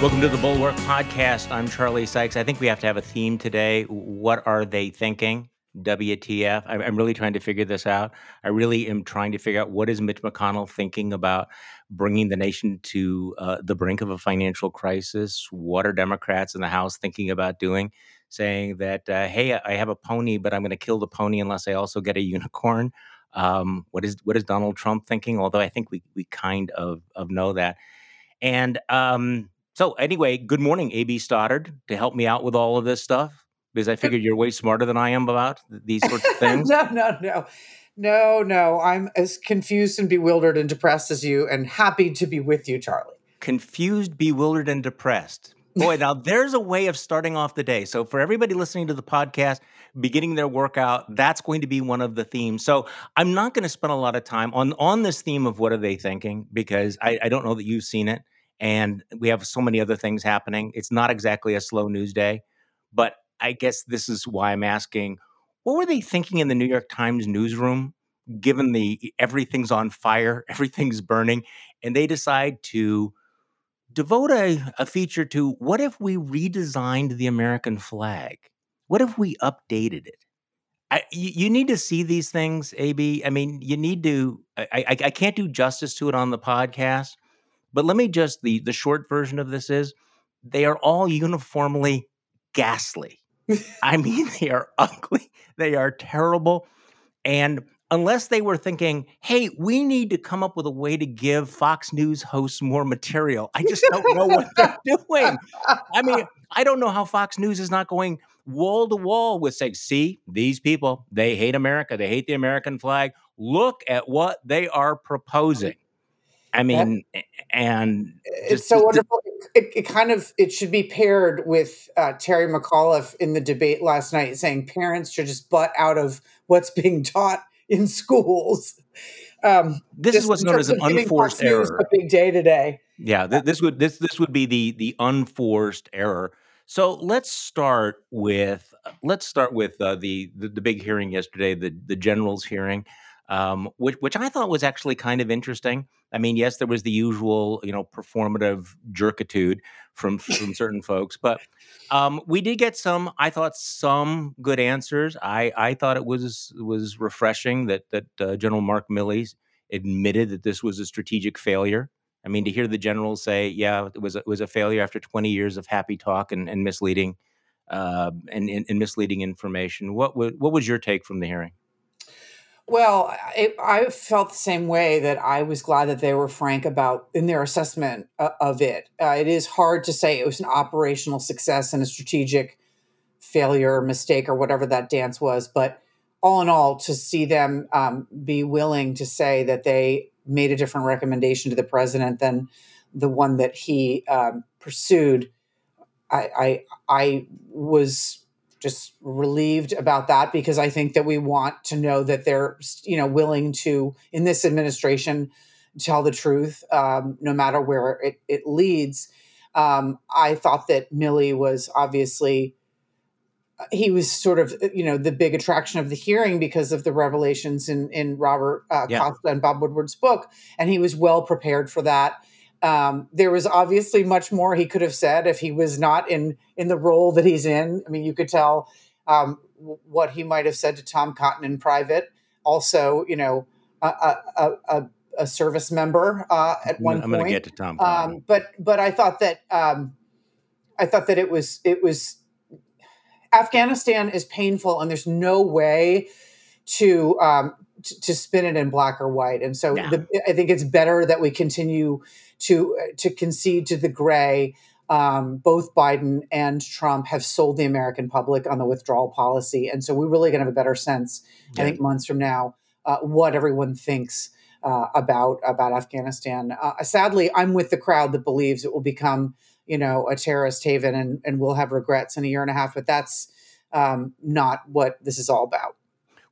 Welcome to the Bulwark Podcast. I'm Charlie Sykes. I think we have to have a theme today. What are they thinking? WTF? I'm really trying to figure this out. I really am trying to figure out what is Mitch McConnell thinking about bringing the nation to uh, the brink of a financial crisis. What are Democrats in the House thinking about doing? Saying that, uh, hey, I have a pony, but I'm going to kill the pony unless I also get a unicorn. Um, what is what is Donald Trump thinking? Although I think we we kind of of know that. And um, so, anyway, good morning, AB Stoddard, to help me out with all of this stuff because I figured you're way smarter than I am about these sorts of things. no, no, no. No, no. I'm as confused and bewildered and depressed as you and happy to be with you, Charlie. Confused, bewildered, and depressed. Boy, now there's a way of starting off the day. So, for everybody listening to the podcast, beginning their workout, that's going to be one of the themes. So, I'm not going to spend a lot of time on, on this theme of what are they thinking because I, I don't know that you've seen it and we have so many other things happening. It's not exactly a slow news day, but I guess this is why I'm asking what were they thinking in the New York Times newsroom given the everything's on fire, everything's burning, and they decide to devote a, a feature to what if we redesigned the American flag? What if we updated it? I, you, need to see these things, AB. I mean, you need to. I, I, I can't do justice to it on the podcast, but let me just the the short version of this is they are all uniformly ghastly. I mean, they are ugly, they are terrible, and unless they were thinking, "Hey, we need to come up with a way to give Fox News hosts more material," I just don't know what they're doing. I mean, I don't know how Fox News is not going wall to wall with saying, "See, these people, they hate America, they hate the American flag. Look at what they are proposing." I mean, and it's so wonderful. It, it, kind of it should be paired with uh, Terry McAuliffe in the debate last night, saying parents should just butt out of what's being taught in schools. Um, this is what's known as an unforced error. A big day today. Yeah, th- this would this this would be the the unforced error. So let's start with let's start with uh, the, the the big hearing yesterday, the the general's hearing um, which which I thought was actually kind of interesting. I mean, yes, there was the usual, you know, performative jerkitude from from certain folks, but um, we did get some. I thought some good answers. I I thought it was was refreshing that that uh, General Mark Milley admitted that this was a strategic failure. I mean, to hear the general say, "Yeah, it was it was a failure after 20 years of happy talk and, and misleading uh, and, and, and misleading information." What what was your take from the hearing? Well, it, I felt the same way that I was glad that they were frank about in their assessment uh, of it. Uh, it is hard to say it was an operational success and a strategic failure mistake or whatever that dance was, but all in all, to see them um, be willing to say that they made a different recommendation to the president than the one that he um, pursued, I, I I was just relieved about that because I think that we want to know that they're you know willing to in this administration tell the truth um, no matter where it, it leads. Um, I thought that Milley was obviously he was sort of you know the big attraction of the hearing because of the revelations in in Robert uh, yeah. Costa and Bob Woodward's book, and he was well prepared for that. Um, there was obviously much more he could have said if he was not in in the role that he's in. I mean, you could tell um, what he might have said to Tom Cotton in private. Also, you know, a, a, a, a service member uh, at one I'm point. I'm going to get to Tom Cotton, um, but but I thought that um, I thought that it was it was Afghanistan is painful, and there's no way to um, to, to spin it in black or white. And so yeah. the, I think it's better that we continue to uh, to concede to the gray. Um, both Biden and Trump have sold the American public on the withdrawal policy, and so we're really going to have a better sense, yeah. I think, months from now, uh, what everyone thinks uh, about about Afghanistan. Uh, sadly, I'm with the crowd that believes it will become, you know, a terrorist haven, and and we'll have regrets in a year and a half. But that's um, not what this is all about.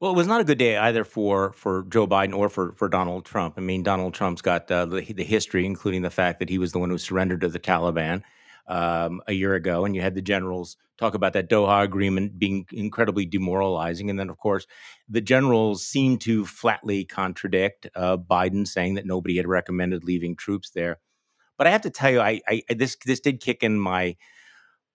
Well, it was not a good day either for for Joe Biden or for for Donald Trump. I mean, Donald Trump's got uh, the the history, including the fact that he was the one who surrendered to the Taliban um, a year ago, and you had the generals talk about that Doha agreement being incredibly demoralizing, and then of course the generals seemed to flatly contradict uh, Biden, saying that nobody had recommended leaving troops there. But I have to tell you, I, I this this did kick in my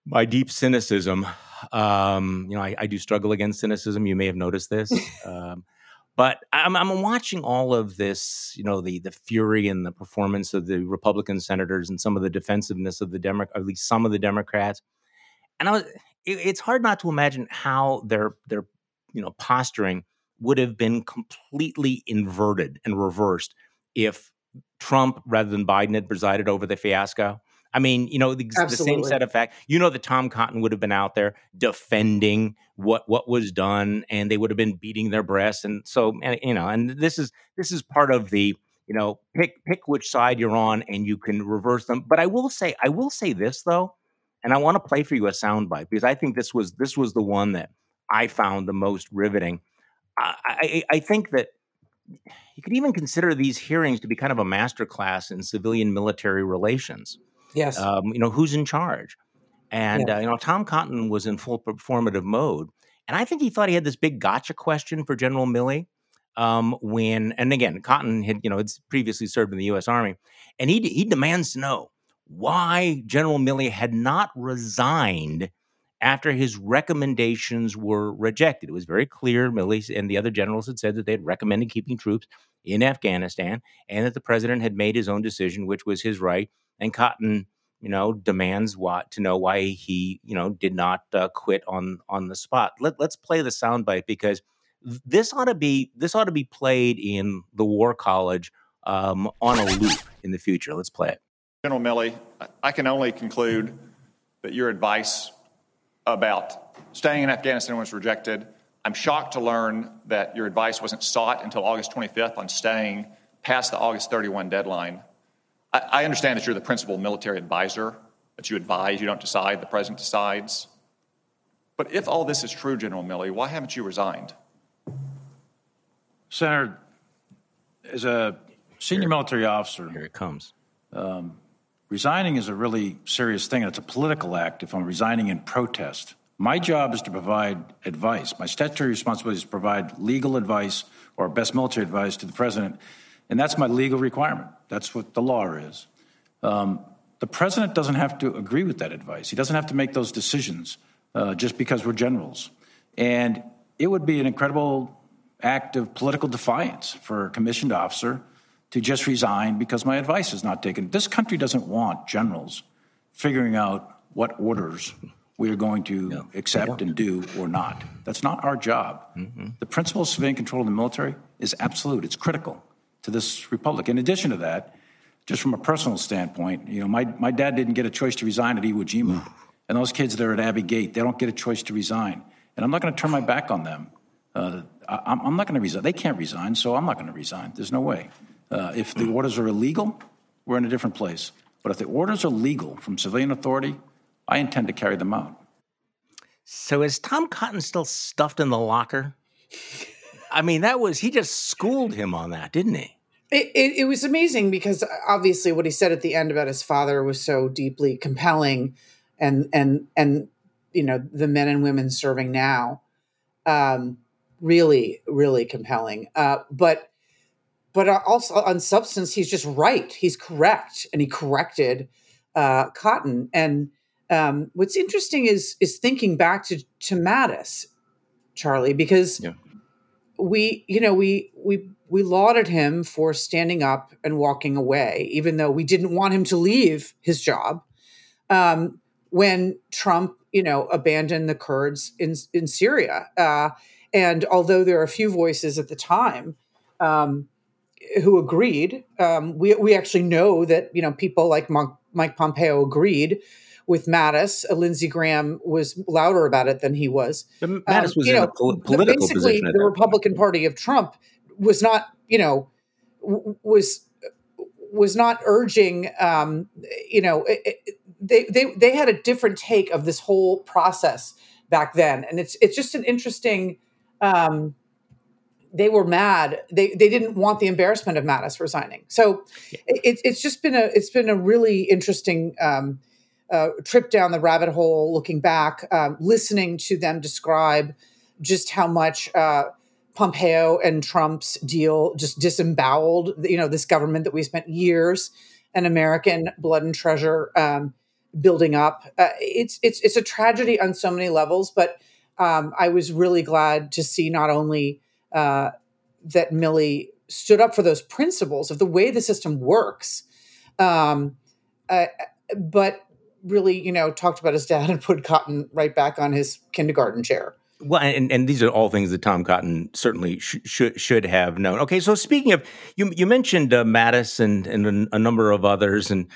my deep cynicism. Um, you know, I, I, do struggle against cynicism. You may have noticed this. Um, but I'm, I'm watching all of this, you know, the the fury and the performance of the Republican senators and some of the defensiveness of the Demo- at least some of the Democrats. And I was, it, it's hard not to imagine how their their you know posturing would have been completely inverted and reversed if Trump rather than Biden had presided over the fiasco. I mean, you know, the, the, same set of facts. You know that Tom Cotton would have been out there defending what what was done, and they would have been beating their breasts. And so, and, you know, and this is this is part of the you know pick pick which side you're on, and you can reverse them. But I will say, I will say this though, and I want to play for you a soundbite because I think this was this was the one that I found the most riveting. I, I, I think that you could even consider these hearings to be kind of a masterclass in civilian military relations. Yes. Um, you know, who's in charge? And, uh, you know, Tom Cotton was in full performative mode. And I think he thought he had this big gotcha question for General Milley. Um, when, and again, Cotton had, you know, had previously served in the U.S. Army. And he, he demands to know why General Milley had not resigned after his recommendations were rejected. It was very clear Milley and the other generals had said that they had recommended keeping troops in Afghanistan and that the president had made his own decision, which was his right. And Cotton, you know, demands Watt to know why he, you know, did not uh, quit on on the spot. Let, let's play the soundbite because this ought to be this ought to be played in the War College um, on a loop in the future. Let's play it. General Milley, I can only conclude that your advice about staying in Afghanistan was rejected. I'm shocked to learn that your advice wasn't sought until August 25th on staying past the August 31 deadline. I, I understand that you're the principal military advisor, that you advise, you don't decide, the president decides. But if all this is true, General Milley, why haven't you resigned? Senator, as a senior military officer, here it comes. Um, resigning is a really serious thing, and it's a political act if I'm resigning in protest. My job is to provide advice. My statutory responsibility is to provide legal advice or best military advice to the president, and that's my legal requirement. That's what the law is. Um, the president doesn't have to agree with that advice. He doesn't have to make those decisions uh, just because we're generals. And it would be an incredible act of political defiance for a commissioned officer to just resign because my advice is not taken. This country doesn't want generals figuring out what orders we are going to no, accept and do or not. That's not our job. Mm-hmm. The principle of civilian control of the military is absolute, it's critical to this republic. In addition to that, just from a personal standpoint, you know, my, my dad didn't get a choice to resign at Iwo Jima. Mm. And those kids there at Abbey Gate, they don't get a choice to resign. And I'm not going to turn my back on them. Uh, I, am not going to resign. They can't resign, so I'm not going to resign. There's no way. Uh, if the orders are illegal, we're in a different place. But if the orders are legal from civilian authority, I intend to carry them out. So is Tom Cotton still stuffed in the locker? I mean, that was, he just schooled him on that, didn't he? It, it, it, was amazing because obviously what he said at the end about his father was so deeply compelling and and and you know the men and women serving now um really really compelling uh but but also on substance, he's just right. He's correct, and he corrected uh, Cotton. And um, what's interesting is is thinking back to to Mattis, Charlie, because yeah. We, you know, we we we lauded him for standing up and walking away, even though we didn't want him to leave his job. Um, when Trump, you know, abandoned the Kurds in in Syria, uh, and although there are a few voices at the time. Um, who agreed. Um, we we actually know that you know people like Mike Pompeo agreed with Mattis. Uh, Lindsey Graham was louder about it than he was. But Mattis um, was in know, a pol- political basically position. the Republican Party of Trump was not you know w- was was not urging um, you know it, it, they they they had a different take of this whole process back then, and it's it's just an interesting. Um, they were mad. They they didn't want the embarrassment of Mattis resigning. So it, it's just been a it's been a really interesting um, uh, trip down the rabbit hole. Looking back, um, listening to them describe just how much uh, Pompeo and Trump's deal just disemboweled. You know this government that we spent years and American blood and treasure um, building up. Uh, it's it's it's a tragedy on so many levels, but um, I was really glad to see not only uh, that Milley stood up for those principles of the way the system works, um, uh, but really, you know, talked about his dad and put Cotton right back on his kindergarten chair. Well, and, and these are all things that Tom Cotton certainly sh- should should have known. Okay, so speaking of, you you mentioned uh, Mattis and and a, a, number of others, and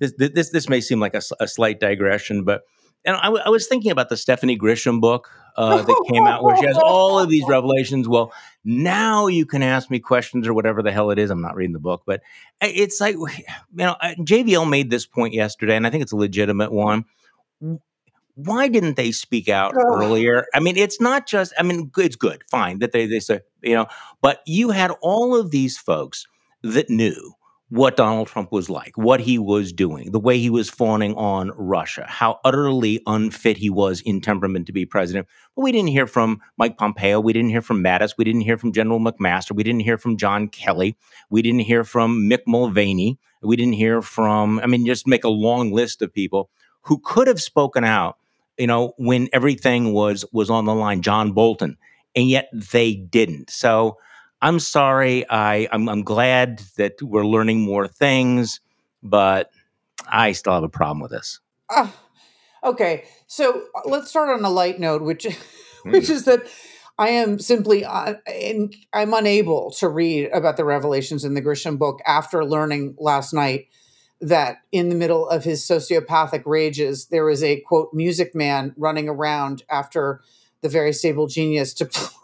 this this this may seem like a, a slight digression, but and I, w- I was thinking about the Stephanie Grisham book uh, that came out where she has all of these revelations. Well, now you can ask me questions or whatever the hell it is. I'm not reading the book, but it's like, you know, uh, JVL made this point yesterday, and I think it's a legitimate one. Why didn't they speak out oh. earlier? I mean, it's not just, I mean, it's good, fine that they, they say, you know, but you had all of these folks that knew what Donald Trump was like, what he was doing, the way he was fawning on Russia, how utterly unfit he was in temperament to be president. But we didn't hear from Mike Pompeo. We didn't hear from Mattis. We didn't hear from General McMaster. We didn't hear from John Kelly. We didn't hear from Mick Mulvaney. We didn't hear from, I mean, just make a long list of people who could have spoken out, you know, when everything was was on the line, John Bolton, and yet they didn't. So I'm sorry. I I'm, I'm glad that we're learning more things, but I still have a problem with this. Uh, okay, so uh, let's start on a light note, which which mm. is that I am simply uh, in, I'm unable to read about the revelations in the Grisham book after learning last night that in the middle of his sociopathic rages there was a quote music man running around after the very stable genius to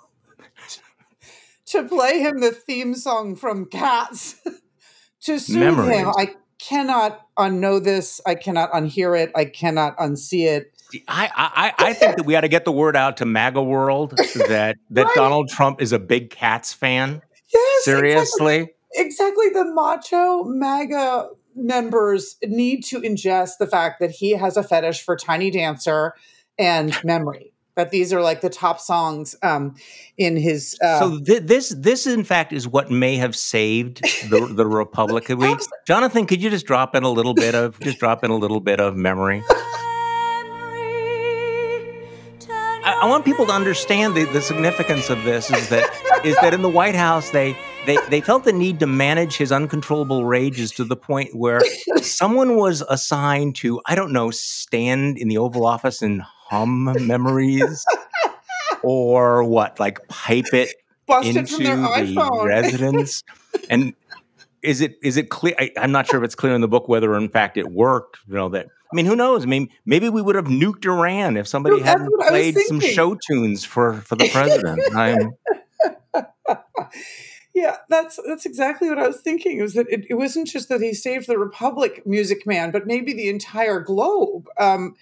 to play him the theme song from Cats to soothe Memories. him. I cannot unknow this. I cannot unhear it. I cannot unsee it. I, I, I think that we ought to get the word out to MAGA world that that right. Donald Trump is a big Cats fan. Yes, seriously. Exactly. exactly. The macho MAGA members need to ingest the fact that he has a fetish for Tiny Dancer and memory but these are like the top songs um, in his. Uh, so th- this this in fact is what may have saved the the Republican. We, Jonathan, could you just drop in a little bit of just drop in a little bit of memory? I, I want people to understand the, the significance of this is that is that in the White House they they they felt the need to manage his uncontrollable rages to the point where someone was assigned to I don't know stand in the Oval Office and hum memories or what like pipe it Bust into it the iPhone. residence and is it is it clear I, am not sure if it's clear in the book whether in fact it worked you know that I mean, who knows? I mean, maybe we would have nuked Iran if somebody no, hadn't played some show tunes for for the president. I'm yeah, that's that's exactly what I was thinking. Was that it, it, wasn't just that he saved the Republic, Music Man, but maybe the entire globe. Um,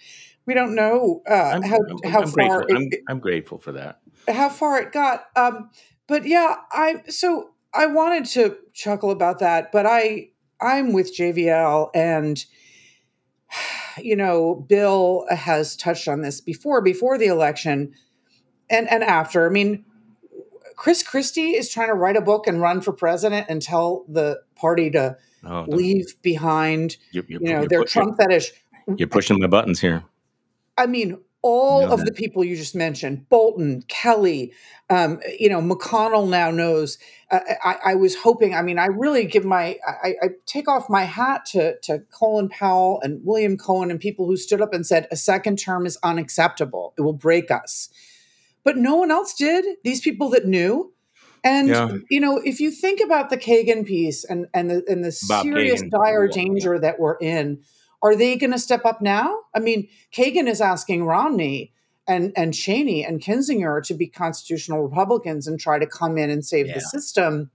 we don't know uh, I'm, how I'm, how I'm far. Grateful. It, I'm, grateful for that. How far it got. Um, but yeah, I so I wanted to chuckle about that, but I I'm with JVL and you know Bill has touched on this before before the election and and after. I mean Chris Christie is trying to write a book and run for president and tell the party to oh, leave behind, you're, you're, you know, their Trump fetish. You're pushing my buttons here. I mean, all of that. the people you just mentioned, Bolton, Kelly, um, you know, McConnell now knows. Uh, I, I, was hoping. I mean, I really give my, I, I, take off my hat to to Colin Powell and William Cohen and people who stood up and said a second term is unacceptable. It will break us but no one else did. These people that knew. And yeah. you know, if you think about the Kagan piece and and the and the Bob serious Kagan. dire danger that we're in, are they going to step up now? I mean, Kagan is asking Romney and and Cheney and Kinzinger to be constitutional Republicans and try to come in and save yeah. the system,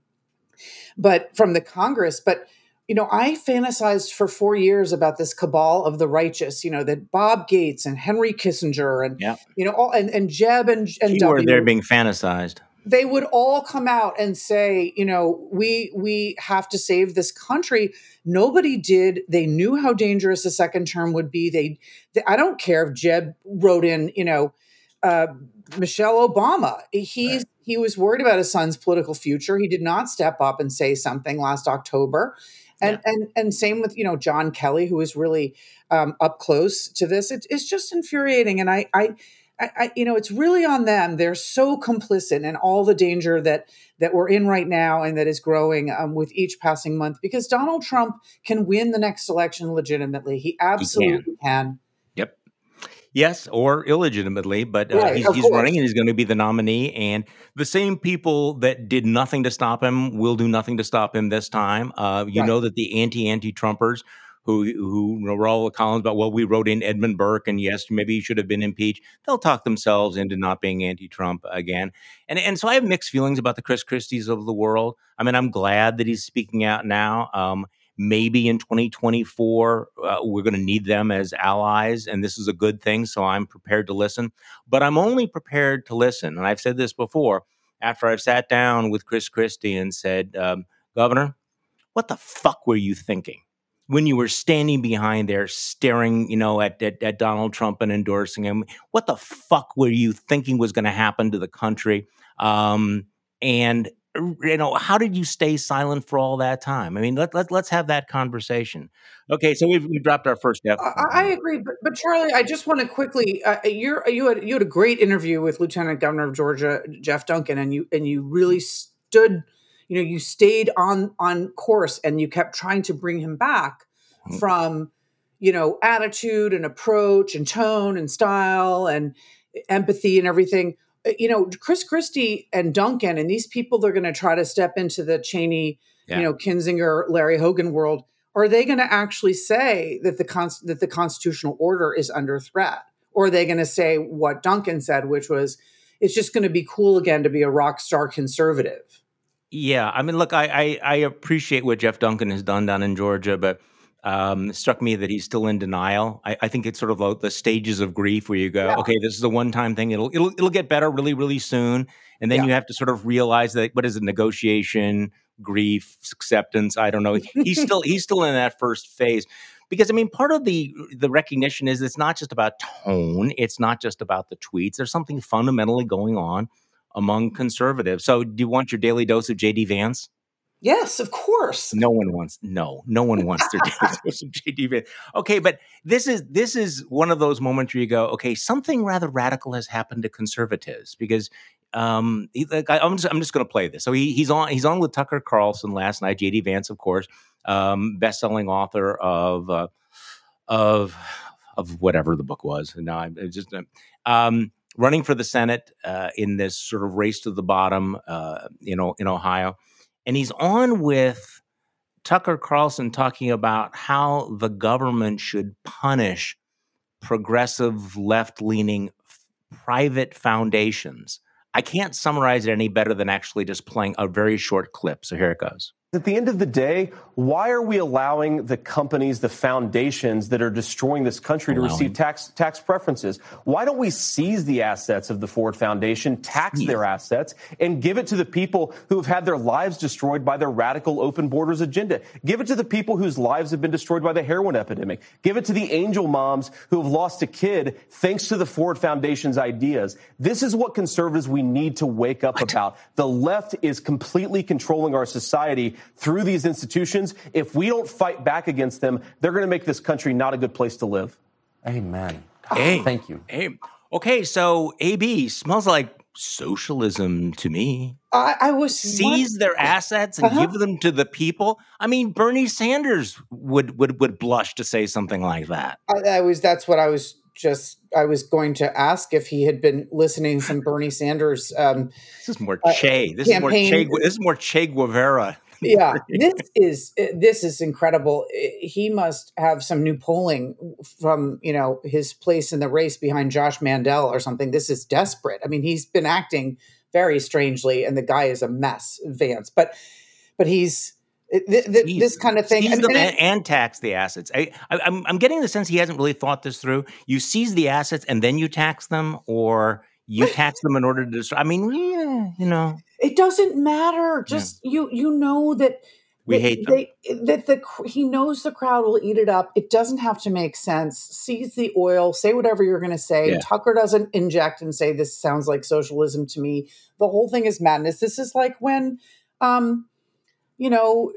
but from the Congress. But you know, I fantasized for four years about this cabal of the righteous. You know, that Bob Gates and Henry Kissinger and yeah. you know, all and, and Jeb and and were there being fantasized. They would all come out and say, you know, we we have to save this country. Nobody did. They knew how dangerous a second term would be. They, they I don't care if Jeb wrote in, you know, uh, Michelle Obama. He's right. he was worried about his son's political future. He did not step up and say something last October And yeah. and and same with you know John Kelly, who is really um, up close to this. It, it's just infuriating, and I, I I, you know, it's really on them. They're so complicit in all the danger that that we're in right now and that is growing um, with each passing month. Because Donald Trump can win the next election legitimately. He absolutely he can. can. Yep. Yes, or illegitimately, but uh, right, he's, he's running and he's going to be the nominee. And the same people that did nothing to stop him will do nothing to stop him this time. Uh, you right. know that the anti anti Trumpers who who wrote all the columns about well we wrote in Edmund Burke and yes maybe he should have been impeached. They'll talk themselves into not being anti-Trump again, and and so I have mixed feelings about the Chris Christies of the world. I mean I'm glad that he's speaking out now. Um, maybe in 2024 uh, we're going to need them as allies and this is a good thing so i'm prepared to listen but i'm only prepared to listen and i've said this before after i've sat down with chris christie and said um, governor what the fuck were you thinking when you were standing behind there staring, you know, at, at, at Donald Trump and endorsing him, what the fuck were you thinking was going to happen to the country? Um, and you know, how did you stay silent for all that time? I mean, let, let, let's have that conversation. Okay, so we've, we dropped our first step. I, I agree, but, but Charlie, I just want to quickly. Uh, you you had you had a great interview with Lieutenant Governor of Georgia Jeff Duncan, and you and you really stood you know you stayed on on course and you kept trying to bring him back mm-hmm. from you know attitude and approach and tone and style and empathy and everything uh, you know chris christie and duncan and these people they're going to try to step into the cheney yeah. you know kinzinger larry hogan world are they going to actually say that the con- that the constitutional order is under threat or are they going to say what duncan said which was it's just going to be cool again to be a rock star conservative yeah, I mean, look, I, I, I appreciate what Jeff Duncan has done down in Georgia, but um, it struck me that he's still in denial. I, I think it's sort of like the stages of grief where you go, yeah. okay, this is a one time thing. It'll it'll it'll get better really really soon, and then yeah. you have to sort of realize that what is it, negotiation, grief, acceptance. I don't know. He's still he's still in that first phase because I mean, part of the the recognition is it's not just about tone. It's not just about the tweets. There's something fundamentally going on among conservatives. So, do you want your daily dose of JD Vance? Yes, of course. No one wants no, no one wants their daily dose of JD Vance. Okay, but this is this is one of those moments where you go, okay, something rather radical has happened to conservatives because um, he, like, I, am just, I'm just going to play this. So he, he's on he's on with Tucker Carlson last night. JD Vance, of course, um, best-selling author of uh, of of whatever the book was. And now I'm just um, running for the Senate uh, in this sort of race to the bottom, uh, you know, in Ohio, and he's on with Tucker Carlson talking about how the government should punish progressive left-leaning private foundations. I can't summarize it any better than actually just playing a very short clip. So here it goes. At the end of the day, why are we allowing the companies, the foundations that are destroying this country allowing. to receive tax tax preferences? Why don't we seize the assets of the Ford Foundation, tax their assets, and give it to the people who have had their lives destroyed by their radical open borders agenda? Give it to the people whose lives have been destroyed by the heroin epidemic. Give it to the angel moms who have lost a kid thanks to the Ford Foundation's ideas. This is what conservatives we need to wake up what? about. The left is completely controlling our society through these institutions. If we don't fight back against them, they're going to make this country not a good place to live. Amen. Hey, thank you. Hey. Okay, so AB smells like socialism to me. I, I was seize what? their assets and uh-huh. give them to the people. I mean, Bernie Sanders would would would blush to say something like that. I, I was. That's what I was just I was going to ask if he had been listening to some Bernie Sanders. Um, this is more Che. Uh, this campaign. is more Che. This is more Che Guevara yeah, this is eh, this is incredible. He must have some new polling from you know his place in the race behind Josh Mandel or something. This is desperate. I mean, he's been acting very strangely, and the guy is a mess, Vance. But but he's eh, th- th- this kind of thing. Seize them and, and, tax the assets. I, I, I'm I'm getting the sense he hasn't really thought this through. You seize the assets and then you tax them, or you catch them in order to destroy. I mean, yeah, you know, it doesn't matter. Just yeah. you, you know that we hate them. They, that the he knows the crowd will eat it up. It doesn't have to make sense. Seize the oil. Say whatever you're going to say. Yeah. Tucker doesn't inject and say this sounds like socialism to me. The whole thing is madness. This is like when, um, you know,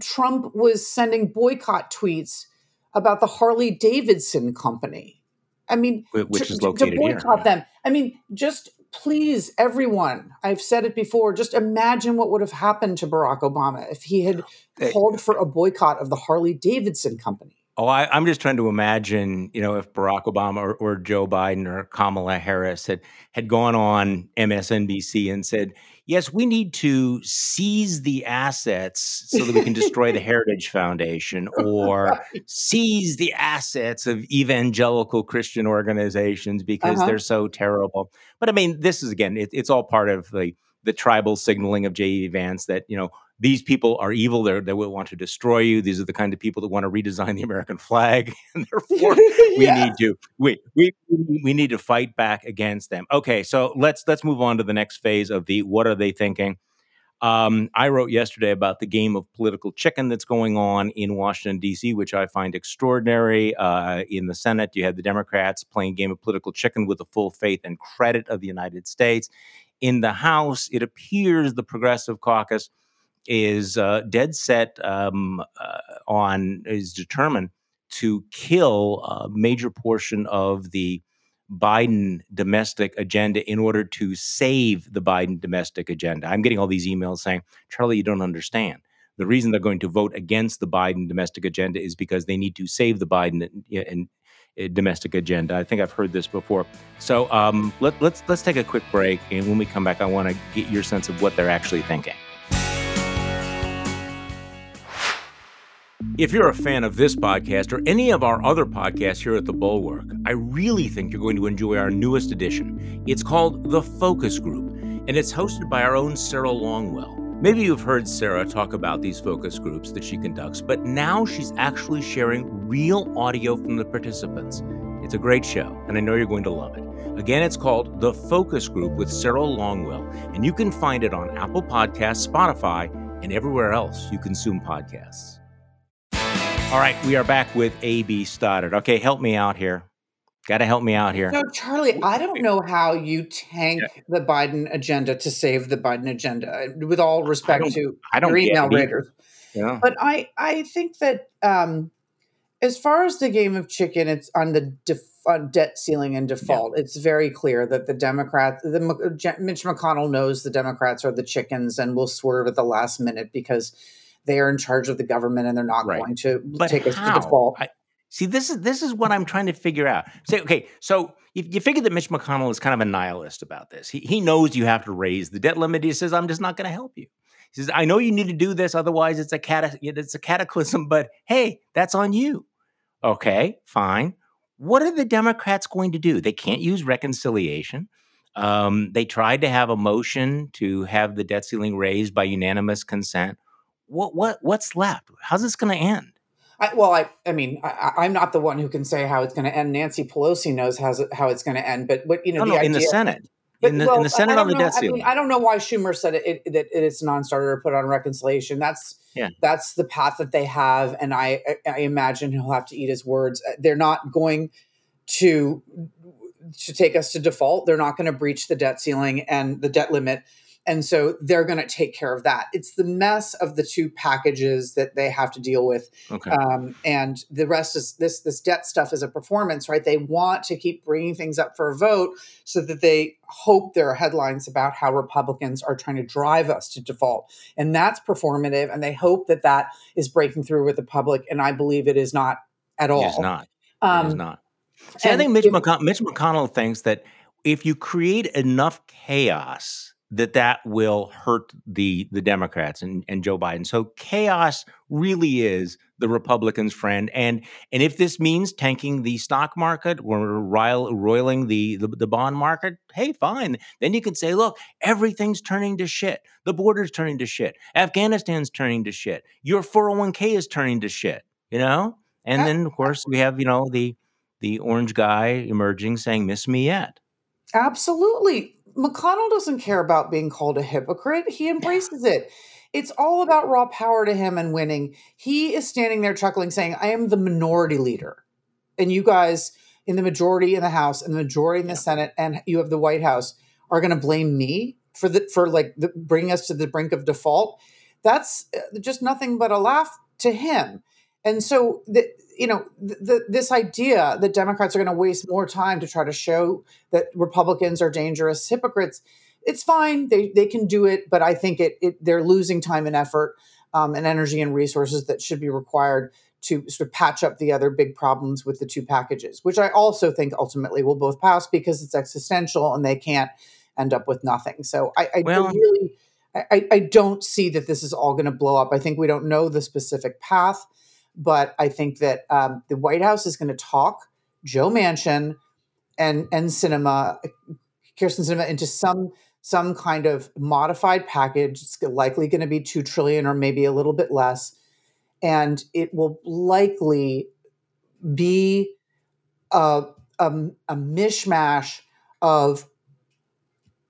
Trump was sending boycott tweets about the Harley Davidson company. I mean, which to, is located to boycott here. them. I mean, just please, everyone. I've said it before. Just imagine what would have happened to Barack Obama if he had called for a boycott of the Harley Davidson company. Oh, I, am just trying to imagine, you know, if Barack Obama or, or, Joe Biden or Kamala Harris had had gone on MSNBC and said, "Yes, we need to seize the assets so that we can destroy the Heritage Foundation, or seize the assets of evangelical Christian organizations because uh-huh. they're so terrible." But I mean, this is again, it, it's all part of the the tribal signaling of J.D. Vance that you know these people are evil. They're, they will want to destroy you. These are the kind of people that want to redesign the American flag, and therefore we yeah. need to we, we we need to fight back against them. Okay, so let's let's move on to the next phase of the what are they thinking. Um, I wrote yesterday about the game of political chicken that's going on in Washington D.C., which I find extraordinary. Uh, in the Senate, you had the Democrats playing game of political chicken with the full faith and credit of the United States. In the House, it appears the Progressive Caucus is uh, dead set um, uh, on is determined to kill a major portion of the Biden domestic agenda in order to save the Biden domestic agenda. I'm getting all these emails saying, Charlie, you don't understand. The reason they're going to vote against the Biden domestic agenda is because they need to save the Biden and, and uh, domestic agenda. I think I've heard this before. So um, let, let's let's take a quick break, and when we come back, I want to get your sense of what they're actually thinking. If you're a fan of this podcast or any of our other podcasts here at The Bulwark, I really think you're going to enjoy our newest edition. It's called The Focus Group, and it's hosted by our own Sarah Longwell. Maybe you've heard Sarah talk about these focus groups that she conducts, but now she's actually sharing real audio from the participants. It's a great show, and I know you're going to love it. Again, it's called The Focus Group with Sarah Longwell, and you can find it on Apple Podcasts, Spotify, and everywhere else you consume podcasts. All right, we are back with A.B. Stoddard. Okay, help me out here. Got to help me out here. So, Charlie, I don't know how you tank yeah. the Biden agenda to save the Biden agenda. With all respect I to I don't your email readers, yeah. but I I think that um, as far as the game of chicken, it's on the def- on debt ceiling and default. Yeah. It's very clear that the Democrats, the Mitch McConnell knows the Democrats are the chickens and will swerve at the last minute because they are in charge of the government and they're not right. going to but take us how? to default. I, see, this is this is what I'm trying to figure out. Say, okay, so you, you figure that Mitch McConnell is kind of a nihilist about this. He he knows you have to raise the debt limit. He says, "I'm just not going to help you." He says, "I know you need to do this, otherwise it's a cat it's a cataclysm." But hey, that's on you. Okay, fine. What are the Democrats going to do? They can't use reconciliation. Um, they tried to have a motion to have the debt ceiling raised by unanimous consent what what what's left? How's this going to end? I, well, I, I mean, I, am not the one who can say how it's going to end. Nancy Pelosi knows how, how it's going to end, but but you know, no, the no, idea, in the Senate, but, in, the, well, in the Senate on the know, debt ceiling. I, mean, I don't know why Schumer said it, it, that it's a non-starter to put on reconciliation. That's yeah. that's the path that they have, and I I imagine he'll have to eat his words. Uh, they're not going to to take us to default. They're not going to breach the debt ceiling and the debt limit and so they're going to take care of that. It's the mess of the two packages that they have to deal with, okay. um, and the rest is this. This debt stuff is a performance, right? They want to keep bringing things up for a vote so that they hope there are headlines about how Republicans are trying to drive us to default, and that's performative. And they hope that that is breaking through with the public, and I believe it is not at all. It's not. Um, it is not. See, I think Mitch, if, McConnell, Mitch McConnell thinks that if you create enough chaos that that will hurt the the Democrats and, and Joe Biden. So chaos really is the Republicans' friend, and and if this means tanking the stock market or roiling the, the the bond market, hey, fine. Then you can say, look, everything's turning to shit. The border's turning to shit. Afghanistan's turning to shit. Your 401k is turning to shit. You know, and then of course we have you know the the orange guy emerging saying, "Miss me yet." Absolutely. McConnell doesn't care about being called a hypocrite. He embraces it. It's all about raw power to him and winning. He is standing there chuckling, saying, I am the minority leader. And you guys in the majority in the House and the majority in the yeah. Senate, and you have the White House, are going to blame me for the for like the, bringing us to the brink of default. that's uh, just nothing but a laugh to him. And so, the, you know, the, the, this idea that Democrats are going to waste more time to try to show that Republicans are dangerous hypocrites, it's fine. They they can do it, but I think it, it they're losing time and effort um, and energy and resources that should be required to sort of patch up the other big problems with the two packages, which I also think ultimately will both pass because it's existential and they can't end up with nothing. So I, I well, really I, I don't see that this is all going to blow up. I think we don't know the specific path, but I think that um, the White House is going to talk Joe Manchin and and Sinema, Kyrsten Sinema, into some some kind of modified package. It's likely going to be two trillion or maybe a little bit less, and it will likely be a, a, a mishmash of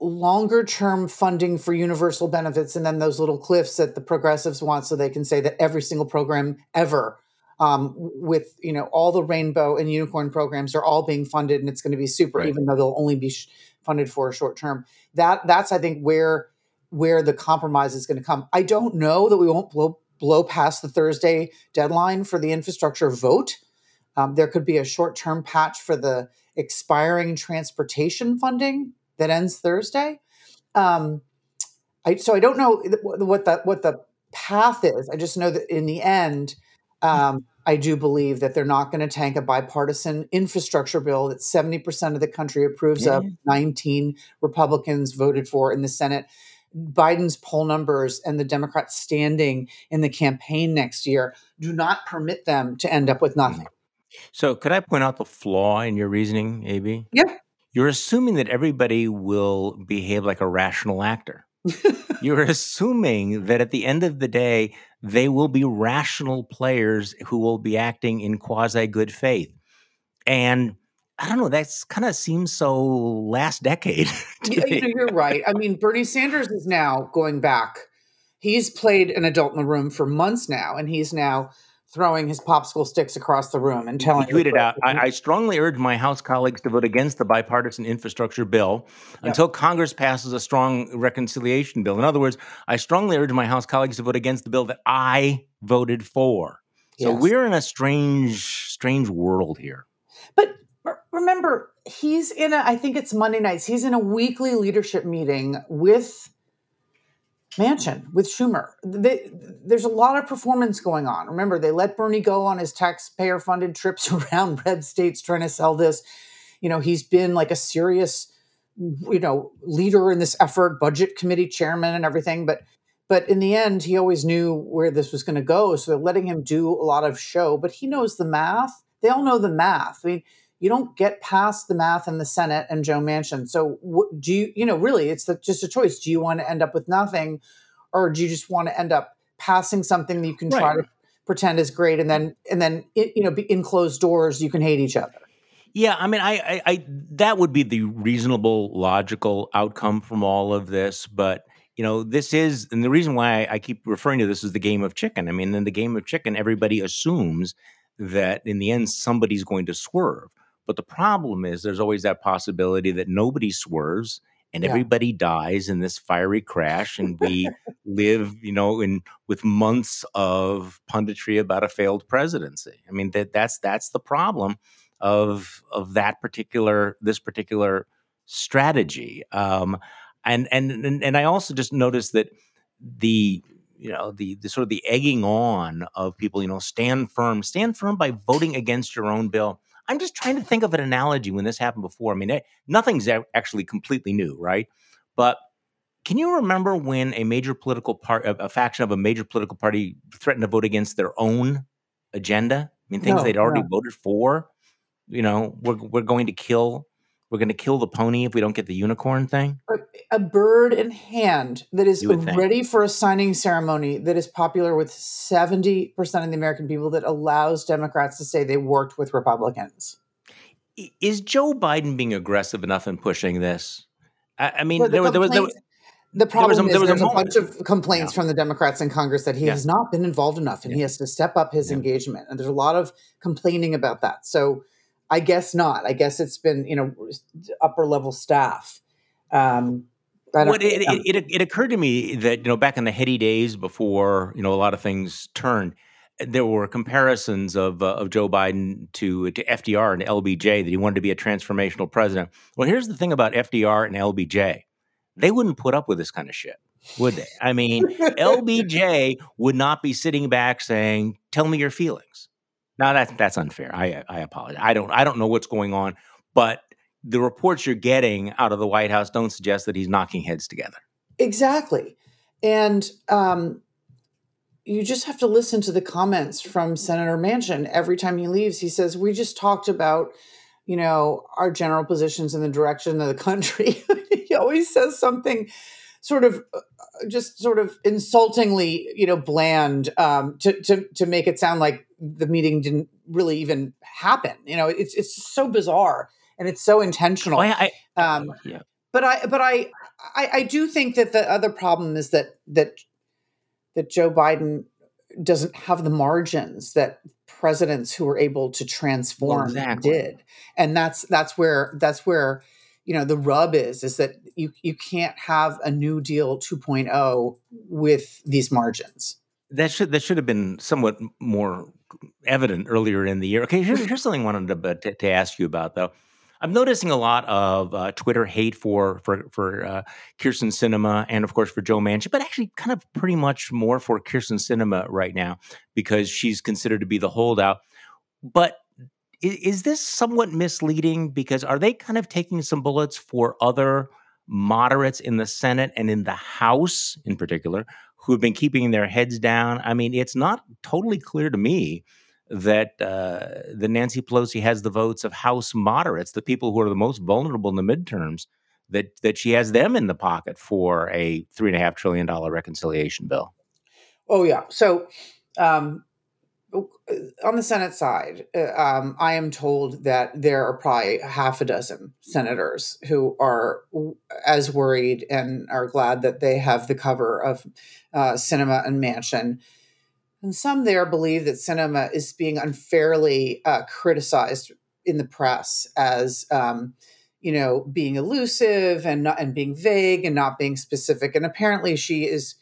longer term funding for universal benefits and then those little cliffs that the progressives want so they can say that every single program ever um, with you know all the rainbow and unicorn programs are all being funded and it's going to be super right. even though they'll only be sh- funded for a short term. That that's i think where where the compromise is going to come. I don't know that we won't blow blow past the thursday deadline for the infrastructure vote. Um, there could be a short term patch for the expiring transportation funding that ends Thursday. Um, I, so I don't know what the what the path is. I just know that in the end, um, I do believe that they're not going to tank a bipartisan infrastructure bill that seventy percent of the country approves yeah. of. Nineteen Republicans voted for in the Senate. Biden's poll numbers and the Democrats standing in the campaign next year do not permit them to end up with nothing. So, could I point out the flaw in your reasoning, AB? Yeah you're assuming that everybody will behave like a rational actor. you're assuming that at the end of the day, they will be rational players who will be acting in quasi good faith. And I don't know, that's kind of seems so last decade. you, you're right. I mean, Bernie Sanders is now going back. He's played an adult in the room for months now, and he's now throwing his popsicle sticks across the room and telling. He tweeted out, I, I, strongly urge my House colleagues to vote against the bipartisan infrastructure bill yep. until Congress passes a strong reconciliation bill. In other words, I strongly urge my House colleagues to vote against the bill that I voted for. So yes. we're in a strange, strange world here. But remember, he's in a, I think it's Monday nights, he's in a weekly leadership meeting with Manchin with Schumer. They, there's a lot of performance going on. Remember, they let Bernie go on his taxpayer funded trips around red states trying to sell this. You know, he's been like a serious, you know, leader in this effort, budget committee chairman and everything. But but in the end, he always knew where this was going to go. So they're letting him do a lot of show, but he knows the math. They all know the math. I mean, you don't get past the math in the Senate and Joe Manchin. So do you, you know, really, it's the, just a choice. Do you want to end up with nothing, or do you just want to end up passing something that you can right. try to pretend is great, and then and then it, you know, in closed doors, you can hate each other. Yeah, I mean, I, I, I that would be the reasonable, logical outcome from all of this, but you know, this is, and the reason why I keep referring to this is the game of chicken. I mean, in the game of chicken, everybody assumes that in the end somebody's going to swerve. But the problem is there's always that possibility that nobody swerves and yeah. everybody dies in this fiery crash and we live you know in with months of punditry about a failed presidency. I mean that that's that's the problem of of that particular this particular strategy. Um and and and, and i also just noticed that the you know the, the sort of the egging on of people you know stand firm stand firm by voting against your own bill I'm just trying to think of an analogy when this happened before. I mean, it, nothing's actually completely new, right? But can you remember when a major political part, a, a, faction of a major political party, threatened to vote against their own agenda? I mean, things no, they'd already no. voted for. You know, we're we're going to kill we're going to kill the pony if we don't get the unicorn thing? A, bird in hand that is ready think. for a signing ceremony that is popular with 70% of the American people that allows Democrats to say they worked with Republicans. Is Joe Biden being aggressive enough in pushing this? I, I mean, well, the there, there, was, there, was, the problem there was a, is there's a, a bunch of complaints yeah. from the Democrats in Congress that he yeah. has not been involved enough and yeah. he has to step up his engagement. And there's a lot of complaining about that. So I guess not. I guess it's been you know upper level staff. Um, Well, it, it, it, it, occurred to me that you know back in the heady days before you know a lot of things turned, there were comparisons of uh, of Joe Biden to to FDR and LBJ that he wanted to be a transformational president. Well, here's the thing about FDR and LBJ: they wouldn't put up with this kind of shit, would they? I mean, LBJ would not be sitting back saying, "Tell me your feelings." Now that's that's unfair. I I apologize. I don't I don't know what's going on, but the reports you're getting out of the White House don't suggest that he's knocking heads together. Exactly, and um, you just have to listen to the comments from Senator Manchin every time he leaves. He says, "We just talked about." You know, our general positions in the direction of the country. he always says something sort of uh, just sort of insultingly, you know, bland um, to, to to make it sound like the meeting didn't really even happen. You know, it's it's so bizarre and it's so intentional. I, I, um, yeah. But I but I, I I do think that the other problem is that that that Joe Biden doesn't have the margins that presidents who were able to transform well, exactly. did and that's that's where that's where you know the rub is is that you you can't have a new deal 2.0 with these margins that should that should have been somewhat more evident earlier in the year okay here's, here's something i wanted to, to, to ask you about though I'm noticing a lot of uh, Twitter hate for for for uh, Kyrsten Sinema and of course for Joe Manchin, but actually kind of pretty much more for Kyrsten Sinema right now because she's considered to be the holdout. But is, is this somewhat misleading? Because are they kind of taking some bullets for other moderates in the Senate and in the House in particular who have been keeping their heads down? I mean, it's not totally clear to me that uh, the Nancy Pelosi has the votes of House moderates, the people who are the most vulnerable in the midterms, that that she has them in the pocket for a three and a half trillion dollar reconciliation bill. Oh yeah. So um, on the Senate side, uh, um, I am told that there are probably half a dozen senators who are as worried and are glad that they have the cover of uh, Sinema and Manchin. and some there believe that Sinema is being unfairly uh, criticized in the press as, um, you know, being elusive and not and being vague and not being specific. And apparently, she is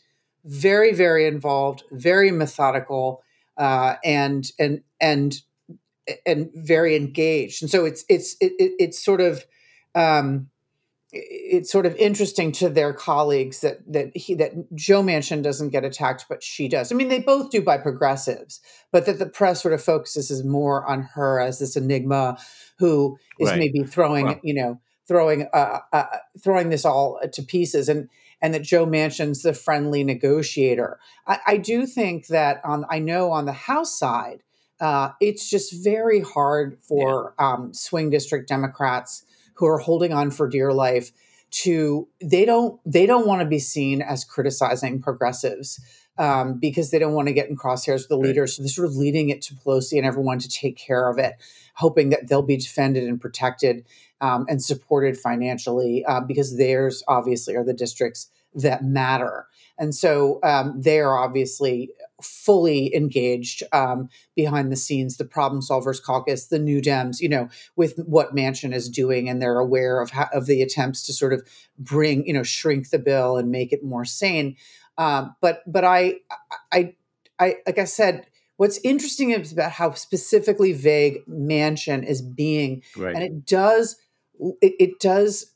very, very involved, very methodical, uh, and and and and very engaged. And so it's it's it, it's sort of um, it's sort of interesting to their colleagues that that he that Joe Manchin doesn't get attacked, but she does. I mean, they both do by progressives, but that the press sort of focuses is more on her as this enigma who is right. maybe throwing, you know, throwing uh, uh, throwing this all to pieces, and and that Joe Manchin's the friendly negotiator. I, I do think that on I know on the House side, uh, it's just very hard for yeah. um, swing district Democrats who are holding on for dear life to they don't they don't want to be seen as criticizing progressives um, because they don't want to get in crosshairs with the right. leaders. So they're sort of leading it to Pelosi and everyone to take care of it, hoping that they'll be defended and protected um, and supported financially uh, because theirs obviously are the districts that matter. And so um, they are obviously fully engaged um, behind the scenes, the Problem Solvers Caucus, the New Dems, you know, with what Manchin is doing, and they're aware of how, of the attempts to sort of bring, you know, shrink the bill and make it more sane. Um, but but I, I I like I said, what's interesting is about how specifically vague Manchin is being, right. and it does it, it does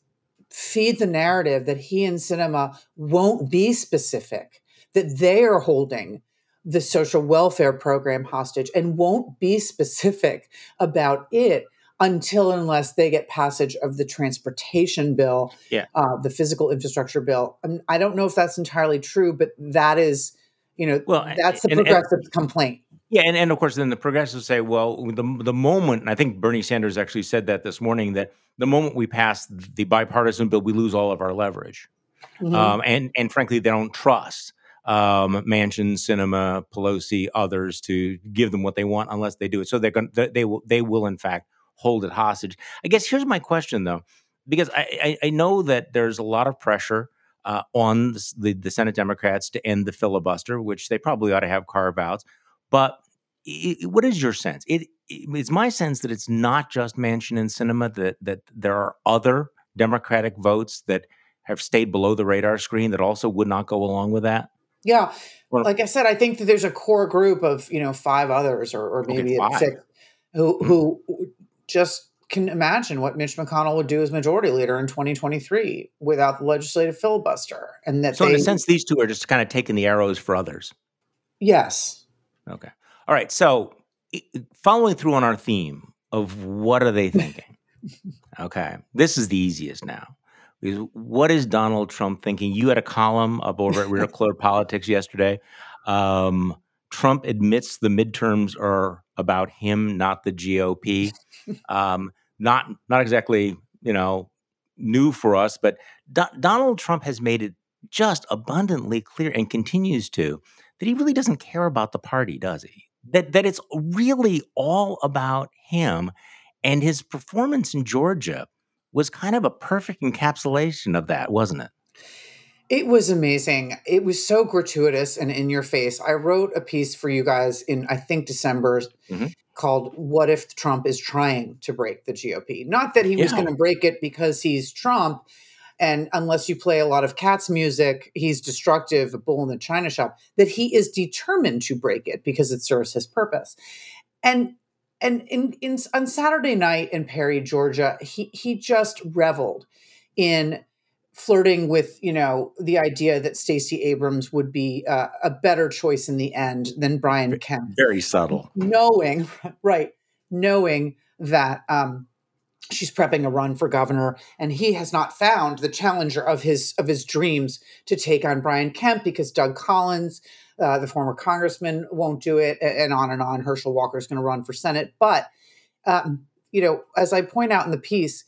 feed the narrative that he and Sinema won't be specific, that they are holding the social welfare program hostage and won't be specific about it until unless they get passage of the transportation bill, yeah. uh, the physical infrastructure bill. I, mean, I, don't know if that's entirely true, but that is, you know, well, that's the progressive and, complaint. Yeah, and, and of course, then the progressives say, well, the the moment, and I think Bernie Sanders actually said that this morning, that the moment we pass the bipartisan bill, we lose all of our leverage, mm-hmm. um, and and frankly, they don't trust um, Manchin, Sinema, Pelosi, others to give them what they want unless they do it. So they're going they, they will they will in fact hold it hostage. I guess here's my question though, because I, I, I know that there's a lot of pressure uh, on the, the, the Senate Democrats to end the filibuster, which they probably ought to have carve outs. But it, what is your sense? It, it's my sense that it's not just Manchin and Sinema that that there are other Democratic votes that have stayed below the radar screen that also would not go along with that? Yeah. like I said, I think that there's a core group of, you know, five others or, or maybe okay, six who, mm-hmm. who just can imagine what Mitch McConnell would do as majority leader in 2023 without the legislative filibuster. And that so, they, in a sense, these two are just kind of taking the arrows for others. Yes. Okay. All right. So, following through on our theme of what are they thinking? okay. This is the easiest now. Because what is Donald Trump thinking? You had a column up over at Real Clear Politics yesterday. Um, Trump admits the midterms are about him, not the GOP. Um, not not exactly you know new for us, but Do- Donald Trump has made it just abundantly clear and continues to that he really doesn't care about the party, does he? That that it's really all about him and his performance in Georgia was kind of a perfect encapsulation of that, wasn't it? It was amazing. It was so gratuitous and in your face. I wrote a piece for you guys in, I think, December mm-hmm. called What If Trump is Trying to Break the GOP? Not that he yeah. was going to break it because he's Trump. And unless you play a lot of cats music, he's destructive, a bull in the china shop, that he is determined to break it because it serves his purpose. And and in, in on Saturday night in Perry, Georgia, he he just reveled in flirting with you know the idea that Stacey Abrams would be uh, a better choice in the end than Brian Kemp. Very subtle, knowing right, knowing that um, she's prepping a run for governor, and he has not found the challenger of his of his dreams to take on Brian Kemp because Doug Collins uh, the former congressman won't do it, and on and on. Herschel Walker is going to run for Senate. But, um, you know, as I point out in the piece,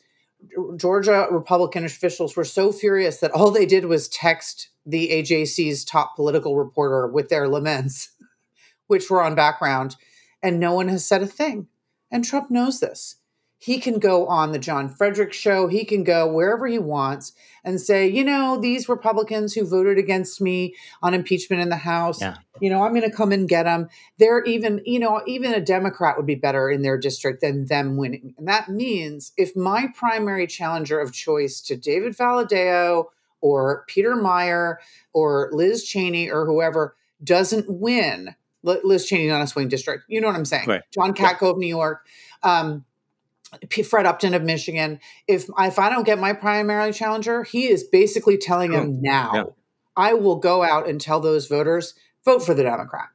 Georgia Republican officials were so furious that all they did was text the AJC's top political reporter with their laments, which were on background, and no one has said a thing. And Trump knows this he can go on the John Frederick show. He can go wherever he wants and say, you know, these Republicans who voted against me on impeachment in the House, yeah. you know, I'm going to come and get them. They're even, you know, even a Democrat would be better in their district than them winning. And that means if my primary challenger of choice to David Valadao or Peter Meijer or Liz Cheney or whoever doesn't win, Liz Cheney not a swing district, you know what I'm saying? Right. John Katko yeah. of New York. Um, Fred Upton of Michigan. If if I don't get my primary challenger, he is basically telling him now, yeah. I will go out and tell those voters vote for the Democrat.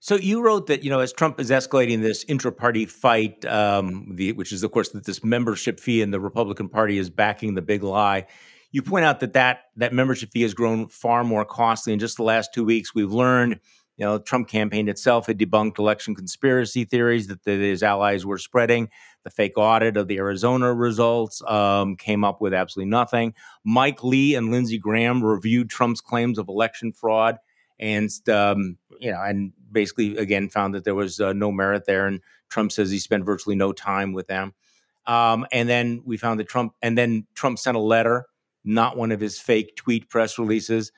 So you wrote that you know as Trump is escalating this intra-party fight, um, the, which is of course that this membership fee in the Republican Party is backing the big lie. You point out that that that membership fee has grown far more costly in just the last two weeks. We've learned you know, Trump campaign itself had debunked election conspiracy theories that, that his allies were spreading. The fake audit of the Arizona results um, came up with absolutely nothing. Mike Lee and Lindsey Graham reviewed Trump's claims of election fraud, and um, you know, and basically again found that there was uh, no merit there. And Trump says he spent virtually no time with them. Um, and then we found that Trump, and then Trump sent a letter, not one of his fake tweet press releases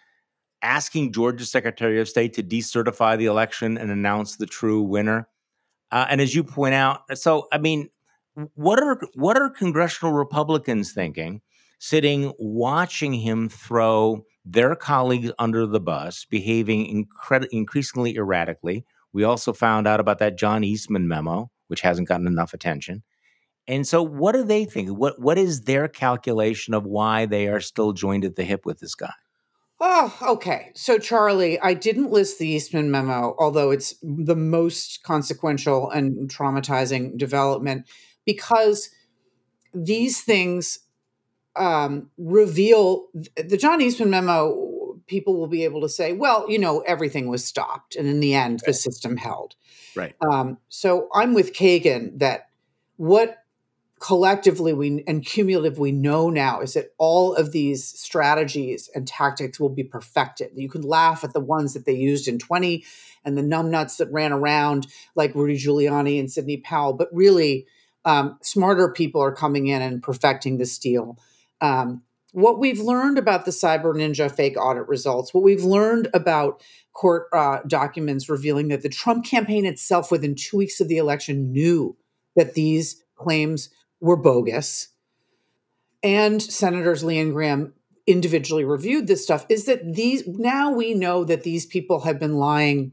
asking Georgia's Secretary of State to decertify the election and announce the true winner. Uh, and as you point out, so I mean, what are what are congressional Republicans thinking, sitting watching him throw their colleagues under the bus, behaving incred- increasingly erratically? We also found out about that John Eastman memo, which hasn't gotten enough attention. And so, what are they thinking? What what is their calculation of why they are still joined at the hip with this guy? Oh, okay. So, Charlie, I didn't list the Eastman memo, although it's the most consequential and traumatizing development, because these things um, reveal the John Eastman memo. People will be able to say, well, you know, everything was stopped. And in the end, right. the system held. Right. Um, so I'm with Kagan that what collectively we and cumulative we know now is that all of these strategies and tactics will be perfected. You can laugh at the ones that they used in 20 and the numbnuts that ran around like Rudy Giuliani and Sidney Powell, but really um, smarter people are coming in and perfecting the deal. Um, what we've learned about the Cyber Ninja fake audit results, what we've learned about court uh, documents revealing that the Trump campaign itself, within two weeks of the election, knew that these claims were bogus. And Senators Lee and Graham individually reviewed this stuff is that these now we know that these people have been lying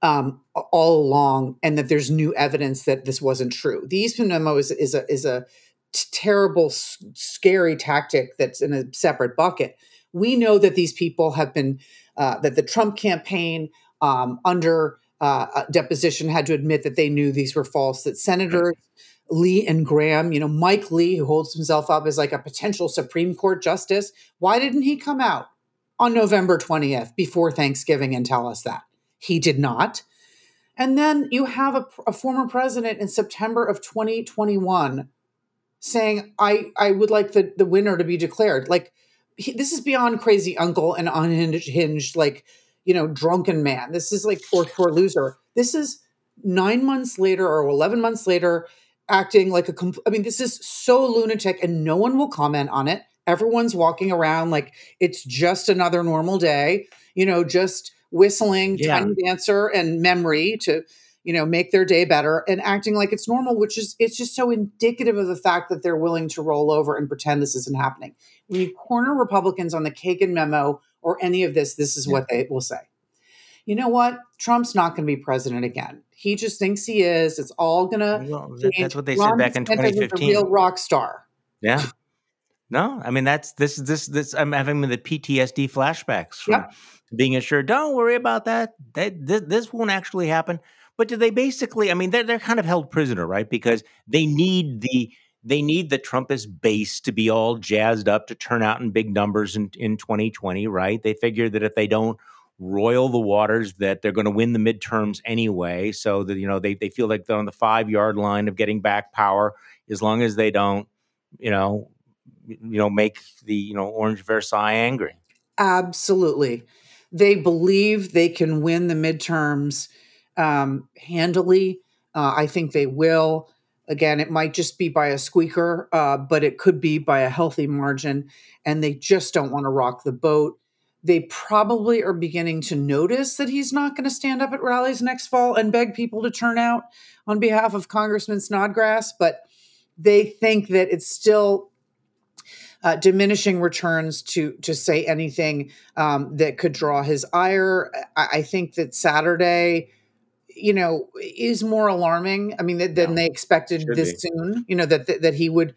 um, all along, and that there's new evidence that this wasn't true. The Eastman memo is, is a is a t- terrible, s- scary tactic that's in a separate bucket. We know that these people have been uh, that the Trump campaign um, under uh, deposition had to admit that they knew these were false. That senators Lee and Graham, you know, Mike Lee, who holds himself up as like a potential Supreme Court justice, why didn't he come out on November 20th before Thanksgiving and tell us that? He did not. And then you have a, a former president in September of 2021 saying, I, I would like the, the winner to be declared. Like, he, this is beyond crazy uncle and unhinged, like, you know, drunken man. This is like, or poor loser. This is nine months later or 11 months later, acting like a, compl- I mean, this is so lunatic and no one will comment on it. Everyone's walking around like it's just another normal day, you know, just whistling yeah. tiny dancer and memory to you know make their day better and acting like it's normal which is it's just so indicative of the fact that they're willing to roll over and pretend this isn't happening when you corner republicans on the kagan memo or any of this this is yeah. what they will say you know what trump's not going to be president again he just thinks he is it's all going to well, that's what they said back in 2015 a real rock star yeah no i mean that's this this this i'm having the ptsd flashbacks from yep being assured, don't worry about that. That this, this won't actually happen. But do they basically? I mean, they're they're kind of held prisoner, right? Because they need the they need the Trumpist base to be all jazzed up to turn out in big numbers in, in 2020, right? They figure that if they don't roil the waters, that they're going to win the midterms anyway. So that you know they they feel like they're on the five yard line of getting back power as long as they don't, you know, you know, make the you know Orange Versailles angry. Absolutely they believe they can win the midterms um, handily. Uh, I think they will. Again, it might just be by a squeaker, uh, but it could be by a healthy margin. And they just don't want to rock the boat. They probably are beginning to notice that he's not going to stand up at rallies next fall and beg people to turn out on behalf of Congressman Snodgrass, but they think that it's still uh, diminishing returns to to say anything um, that could draw his ire. I, I, think that Saturday, you know, is more alarming. I mean, than yeah. they expected Should this be. soon. You know that, that that he would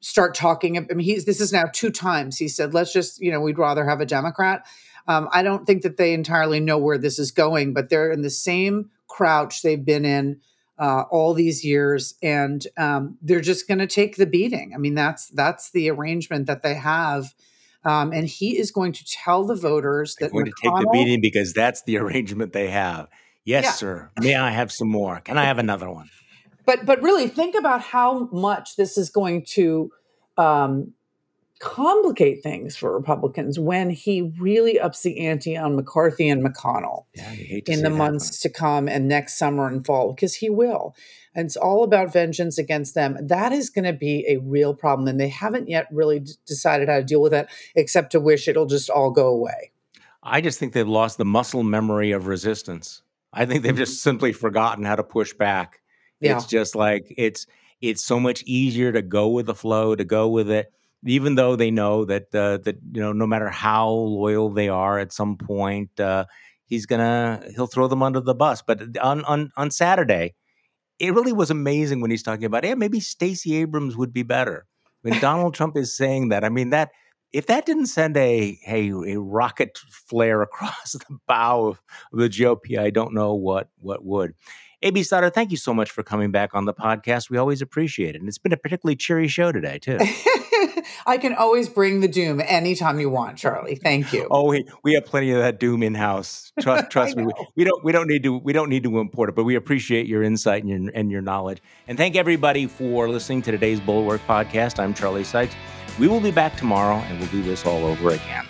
start talking. I mean, he's this is now two times he said, "Let's just you know, we'd rather have a Democrat." Um, I don't think that they entirely know where this is going, but they're in the same crouch they've been in uh, all these years, and um, they're just going to take the beating. I mean, that's that's the arrangement that they have. Um, and he is going to tell the voters that they're going McConnell, to take the beating because that's the arrangement they have. Yes, yeah. sir. May I have some more? Can I have another one? But but really, think about how much this is going to um, complicate things for Republicans when he really ups the ante on McCarthy and McConnell yeah, in the months to come and next summer and fall, because he will. And it's all about vengeance against them. That is going to be a real problem. And they haven't yet really d- decided how to deal with it, except to wish it'll just all go away. I just think they've lost the muscle memory of resistance. I think they've just simply forgotten how to push back. Yeah. It's just like it's it's so much easier to go with the flow, to go with it even though they know that uh, that you know no matter how loyal they are, at some point uh, he's gonna he'll throw them under the bus. But on on on Saturday, it really was amazing when he's talking about, yeah, maybe Stacey Abrams would be better. When Donald Trump is saying that, I mean that if that didn't send a a, a rocket flare across the bow of the GOP, I don't know what what would. AB Stoddard, thank you so much for coming back on the podcast. We always appreciate it. And it's been a particularly cheery show today, too. I can always bring the doom anytime you want, Charlie. Thank you. Oh, we, we have plenty of that doom in house. Trust, trust me. We, we, don't we don't need to we don't need to import it, but we appreciate your insight and your and your knowledge. And thank everybody for listening to today's Bulwark podcast. I'm Charlie Sykes. We will be back tomorrow and we'll do this all over again.